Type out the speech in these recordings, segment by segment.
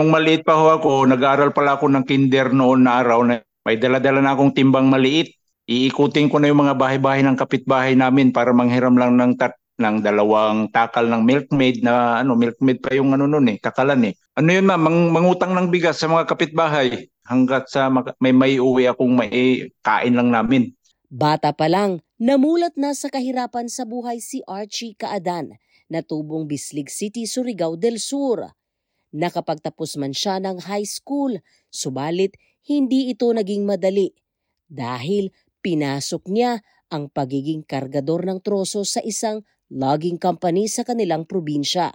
Nung maliit pa ho ako, nag-aaral pala ako ng kinder noon na araw na may dala-dala na akong timbang maliit. Iikutin ko na yung mga bahay-bahay ng kapitbahay namin para manghiram lang ng tat ng dalawang takal ng milkmaid na ano milkmaid pa yung ano noon eh takalan eh ano yun ma'am mang, mangutang ng bigas sa mga kapitbahay hanggat sa may may uwi akong may kain lang namin Bata pa lang, namulat na sa kahirapan sa buhay si Archie Kaadan na tubong Bislig City, Surigao del Sur. Nakapagtapos man siya ng high school, subalit hindi ito naging madali dahil pinasok niya ang pagiging kargador ng troso sa isang logging company sa kanilang probinsya.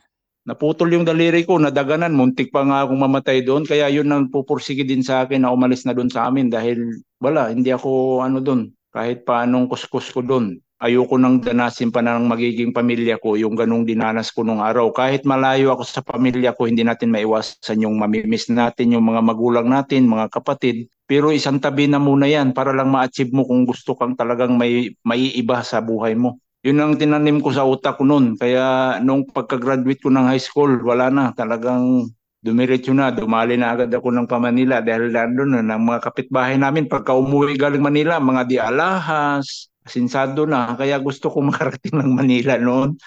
Naputol yung daliri ko, nadaganan, muntik pa nga akong mamatay doon. Kaya yun ang pupursige din sa akin na umalis na doon sa amin dahil wala, hindi ako ano doon, kahit paanong kuskus ko doon. Ayoko nang danasin pa ng magiging pamilya ko yung ganong dinanas ko nung araw. Kahit malayo ako sa pamilya ko, hindi natin maiwasan yung mamimiss natin, yung mga magulang natin, mga kapatid. Pero isang tabi na muna yan para lang ma-achieve mo kung gusto kang talagang may maiiba sa buhay mo. Yun ang tinanim ko sa utak ko noon. Kaya nung pagka-graduate ko ng high school, wala na. Talagang dumiretso na, dumali na agad ako ng Pamanila dahil nandun na ng mga kapitbahay namin. Pagka umuwi galing Manila, mga di alahas, sinsado na. Kaya gusto ko makarating ng Manila noon.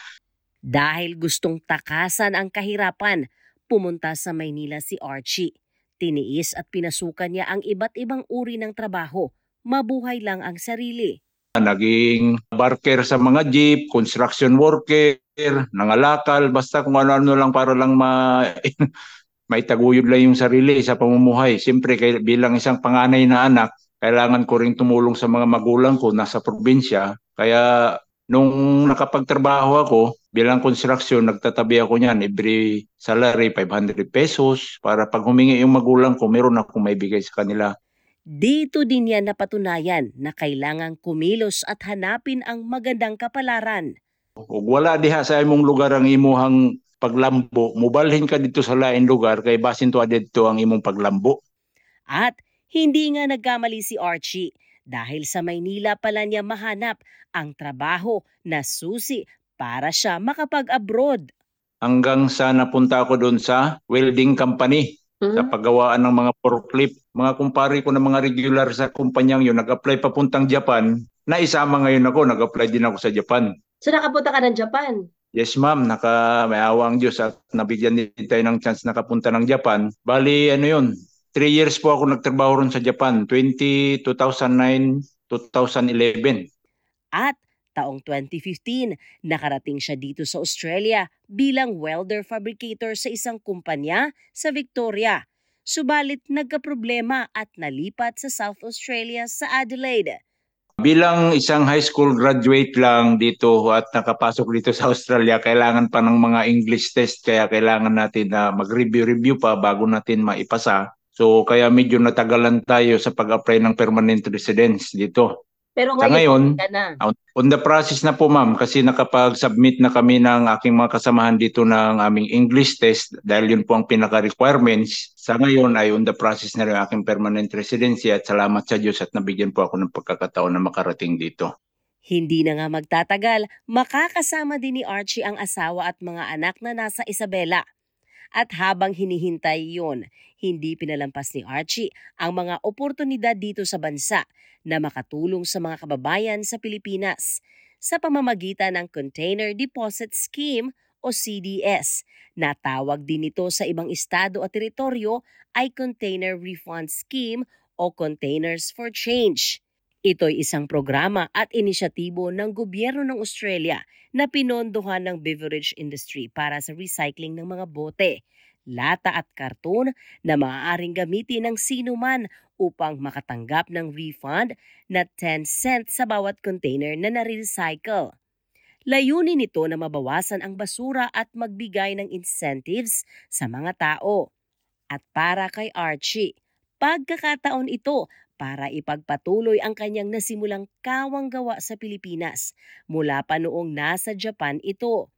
Dahil gustong takasan ang kahirapan, pumunta sa Maynila si Archie. Tiniis at pinasukan niya ang iba't ibang uri ng trabaho. Mabuhay lang ang sarili. Naging barker sa mga jeep, construction worker, nangalakal, basta kung ano-ano lang para lang ma may taguyod lang yung sarili sa pamumuhay. Siyempre, bilang isang panganay na anak, kailangan ko rin tumulong sa mga magulang ko nasa probinsya. Kaya nung nakapagtrabaho ako bilang construction, nagtatabi ako niyan every salary 500 pesos para pag humingi yung magulang ko, meron akong may bigay sa kanila. Dito din yan napatunayan na kailangang kumilos at hanapin ang magandang kapalaran. Ug wala diha sa imong lugar ang imuhang paglambo, mubalhin ka dito sa lain lugar kay basin to dito ang imong paglambo. At hindi nga nagkamali si Archie dahil sa Maynila pala niya mahanap ang trabaho na susi para siya makapag-abroad. Hanggang sa napunta ako doon sa welding company mm-hmm. sa paggawaan ng mga forklift. Mga kumpare ko na mga regular sa kumpanyang yun, nag-apply papuntang Japan. Naisama ngayon ako, nag-apply din ako sa Japan. So nakapunta ka ng Japan? Yes ma'am, naka may awang Diyos at nabigyan din tayo ng chance nakapunta ng Japan. Bali ano yun, 3 years po ako nagtrabaho ron sa Japan, 20, 2009, 2011. At taong 2015, nakarating siya dito sa Australia bilang welder fabricator sa isang kumpanya sa Victoria. Subalit nagkaproblema at nalipat sa South Australia sa Adelaide. Bilang isang high school graduate lang dito at nakapasok dito sa Australia, kailangan pa ng mga English test kaya kailangan natin na mag-review-review pa bago natin maipasa. So kaya medyo natagalan tayo sa pag-apply ng permanent residence dito. Pero ngayon, ngayon na. on the process na po ma'am kasi nakapag-submit na kami ng aking mga kasamahan dito ng aming English test dahil yun po ang pinaka-requirements. Sa ngayon ay on the process na rin aking permanent residency at salamat sa Diyos at nabigyan po ako ng pagkakataon na makarating dito. Hindi na nga magtatagal, makakasama din ni Archie ang asawa at mga anak na nasa Isabela. At habang hinihintay yon, hindi pinalampas ni Archie ang mga oportunidad dito sa bansa na makatulong sa mga kababayan sa Pilipinas sa pamamagitan ng Container Deposit Scheme o CDS. Natawag din ito sa ibang estado at teritoryo ay Container Refund Scheme o Containers for Change. Ito'y isang programa at inisyatibo ng gobyerno ng Australia na pinondohan ng beverage industry para sa recycling ng mga bote lata at karton na maaaring gamitin ng sino man upang makatanggap ng refund na 10 cents sa bawat container na nare-recycle. Layunin nito na mabawasan ang basura at magbigay ng incentives sa mga tao. At para kay Archie, pagkakataon ito para ipagpatuloy ang kanyang nasimulang kawang gawa sa Pilipinas mula pa noong nasa Japan ito.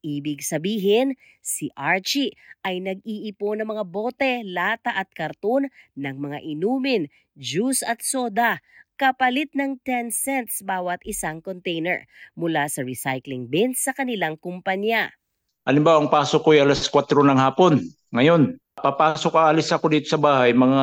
Ibig sabihin, si Archie ay nag-iipon ng mga bote, lata at karton ng mga inumin, juice at soda kapalit ng 10 cents bawat isang container mula sa recycling bins sa kanilang kumpanya. Halimbawa, ang pasok ko ay alas 4 ng hapon. Ngayon, Papasok alis ako dito sa bahay mga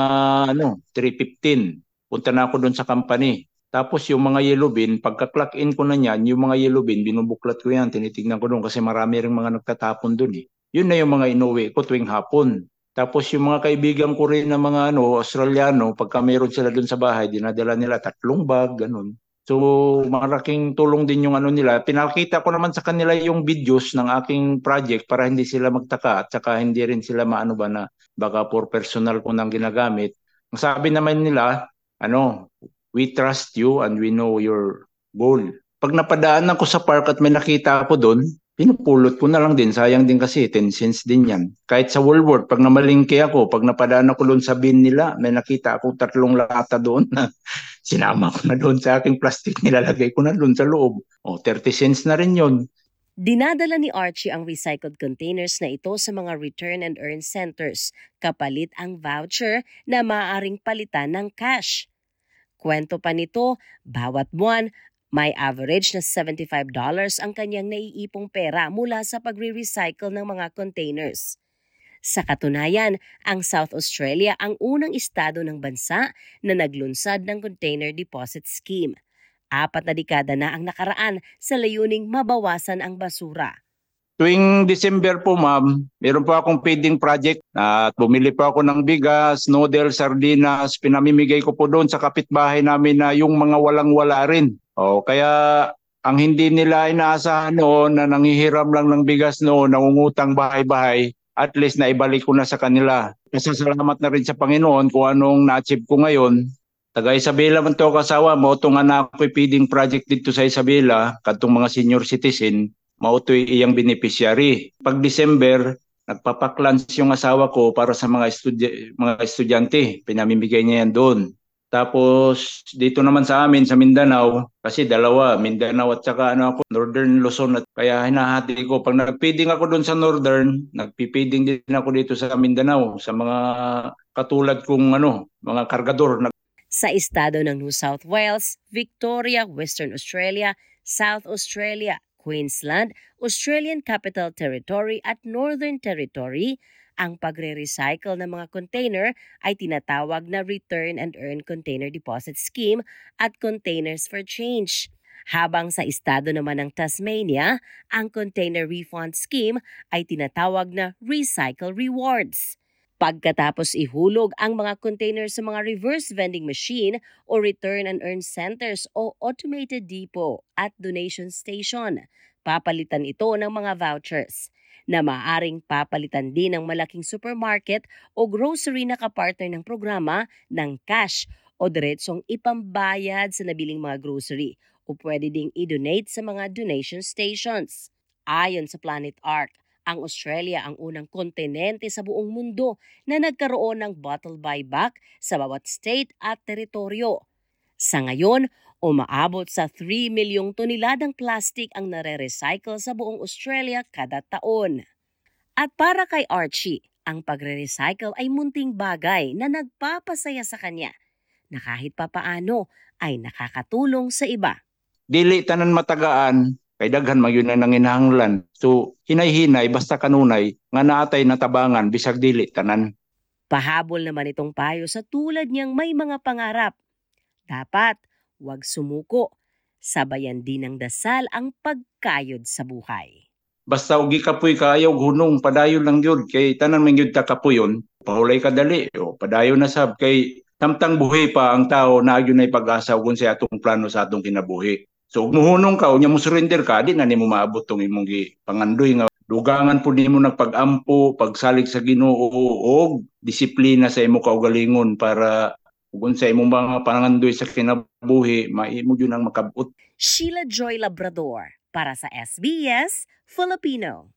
ano, 3.15. Punta na ako doon sa company. Tapos yung mga yellow bin, pagka-clock in ko na niyan, yung mga yellow bin, binubuklat ko yan, tinitignan ko doon kasi marami rin mga nagtatapon doon eh. Yun na yung mga inuwi ko tuwing hapon. Tapos yung mga kaibigan ko rin na mga ano, Australiano, pagka meron sila doon sa bahay, dinadala nila tatlong bag, ganun. So, malaking tulong din yung ano nila. Pinakita ko naman sa kanila yung videos ng aking project para hindi sila magtaka at saka hindi rin sila maano ba na baka for personal ko nang ginagamit. Ang sabi naman nila, ano, we trust you and we know your goal. Pag napadaan ako sa park at may nakita ako doon, pinupulot ko na lang din. Sayang din kasi, 10 cents din yan. Kahit sa Woolworth, pag namalingke ako, pag napadaan ako doon sa bin nila, may nakita ako tatlong lata doon na sinama ko na doon sa aking plastic, nilalagay ko na doon sa loob. O, 30 cents na rin yon. Dinadala ni Archie ang recycled containers na ito sa mga return and earn centers, kapalit ang voucher na maaaring palitan ng cash. Kwento pa nito, bawat buwan, may average na $75 ang kanyang naiipong pera mula sa pagre-recycle ng mga containers. Sa katunayan, ang South Australia ang unang estado ng bansa na naglunsad ng container deposit scheme. Apat na dekada na ang nakaraan sa layuning mabawasan ang basura. Tuwing December po ma'am, meron po akong feeding project at bumili po ako ng bigas, noodles, sardinas, pinamimigay ko po doon sa kapitbahay namin na yung mga walang-wala rin. O, kaya ang hindi nila inaasahan noon na nanghihiram lang ng bigas noon, nangungutang bahay-bahay, at least na ibalik ko na sa kanila. Pasasalamat na rin sa Panginoon kung anong na-achieve ko ngayon. Taga Isabela man to kasawa mo, ito nga na ako'y feeding project dito sa Isabela, katong mga senior citizen, mautoy iyang beneficiary. Pag December, nagpapaklans yung asawa ko para sa mga, estudya- mga estudyante. Pinamimigay niya yan doon. Tapos dito naman sa amin sa Mindanao, kasi dalawa, Mindanao at saka ano ako, Northern Luzon. At kaya hinahati ko. Pag nagpiding ako doon sa Northern, nagpipiding din ako dito sa Mindanao, sa mga katulad kong ano, mga kargador. Sa estado ng New South Wales, Victoria, Western Australia, South Australia, Queensland, Australian Capital Territory at Northern Territory, ang pagre-recycle ng mga container ay tinatawag na Return and Earn Container Deposit Scheme at Containers for Change. Habang sa estado naman ng Tasmania, ang Container Refund Scheme ay tinatawag na Recycle Rewards. Pagkatapos ihulog ang mga container sa mga reverse vending machine o return and earn centers o automated depot at donation station, papalitan ito ng mga vouchers na maaring papalitan din ng malaking supermarket o grocery na kapartner ng programa ng cash o diretsong ipambayad sa nabiling mga grocery o pwede ding i-donate sa mga donation stations. Ayon sa Planet Ark, ang Australia ang unang kontinente sa buong mundo na nagkaroon ng bottle buyback sa bawat state at teritoryo. Sa ngayon, umaabot sa 3 milyong toneladang plastic ang nare-recycle sa buong Australia kada taon. At para kay Archie, ang pagre-recycle ay munting bagay na nagpapasaya sa kanya na kahit papaano ay nakakatulong sa iba. Dili tanan matagaan, kay daghan man yun na nanginahanglan. So hinay-hinay basta kanunay nga naatay natabangan bisag dili tanan. Pahabol naman itong payo sa tulad niyang may mga pangarap. Dapat huwag sumuko. Sabayan din ng dasal ang pagkayod sa buhay. Basta ugi kapoy kaayaw hunong padayon lang yun kay tanan man yun ta kapuyon pahulay ka dali o padayon na sab kay tamtang buhi pa ang tao na yun ay pag-asa kung sa atong plano sa atong kinabuhi. So muhunong ka, unya mo surrender ka, di na nimo maabot tong imong gi pangandoy nga dugangan po nimo nagpag-ampo, pagsalig sa Ginoo og disiplina sa imo kaugalingon para kung sa imong mga pangandoy sa kinabuhi, maimo yun ang makabot. Sheila Joy Labrador para sa SBS Filipino.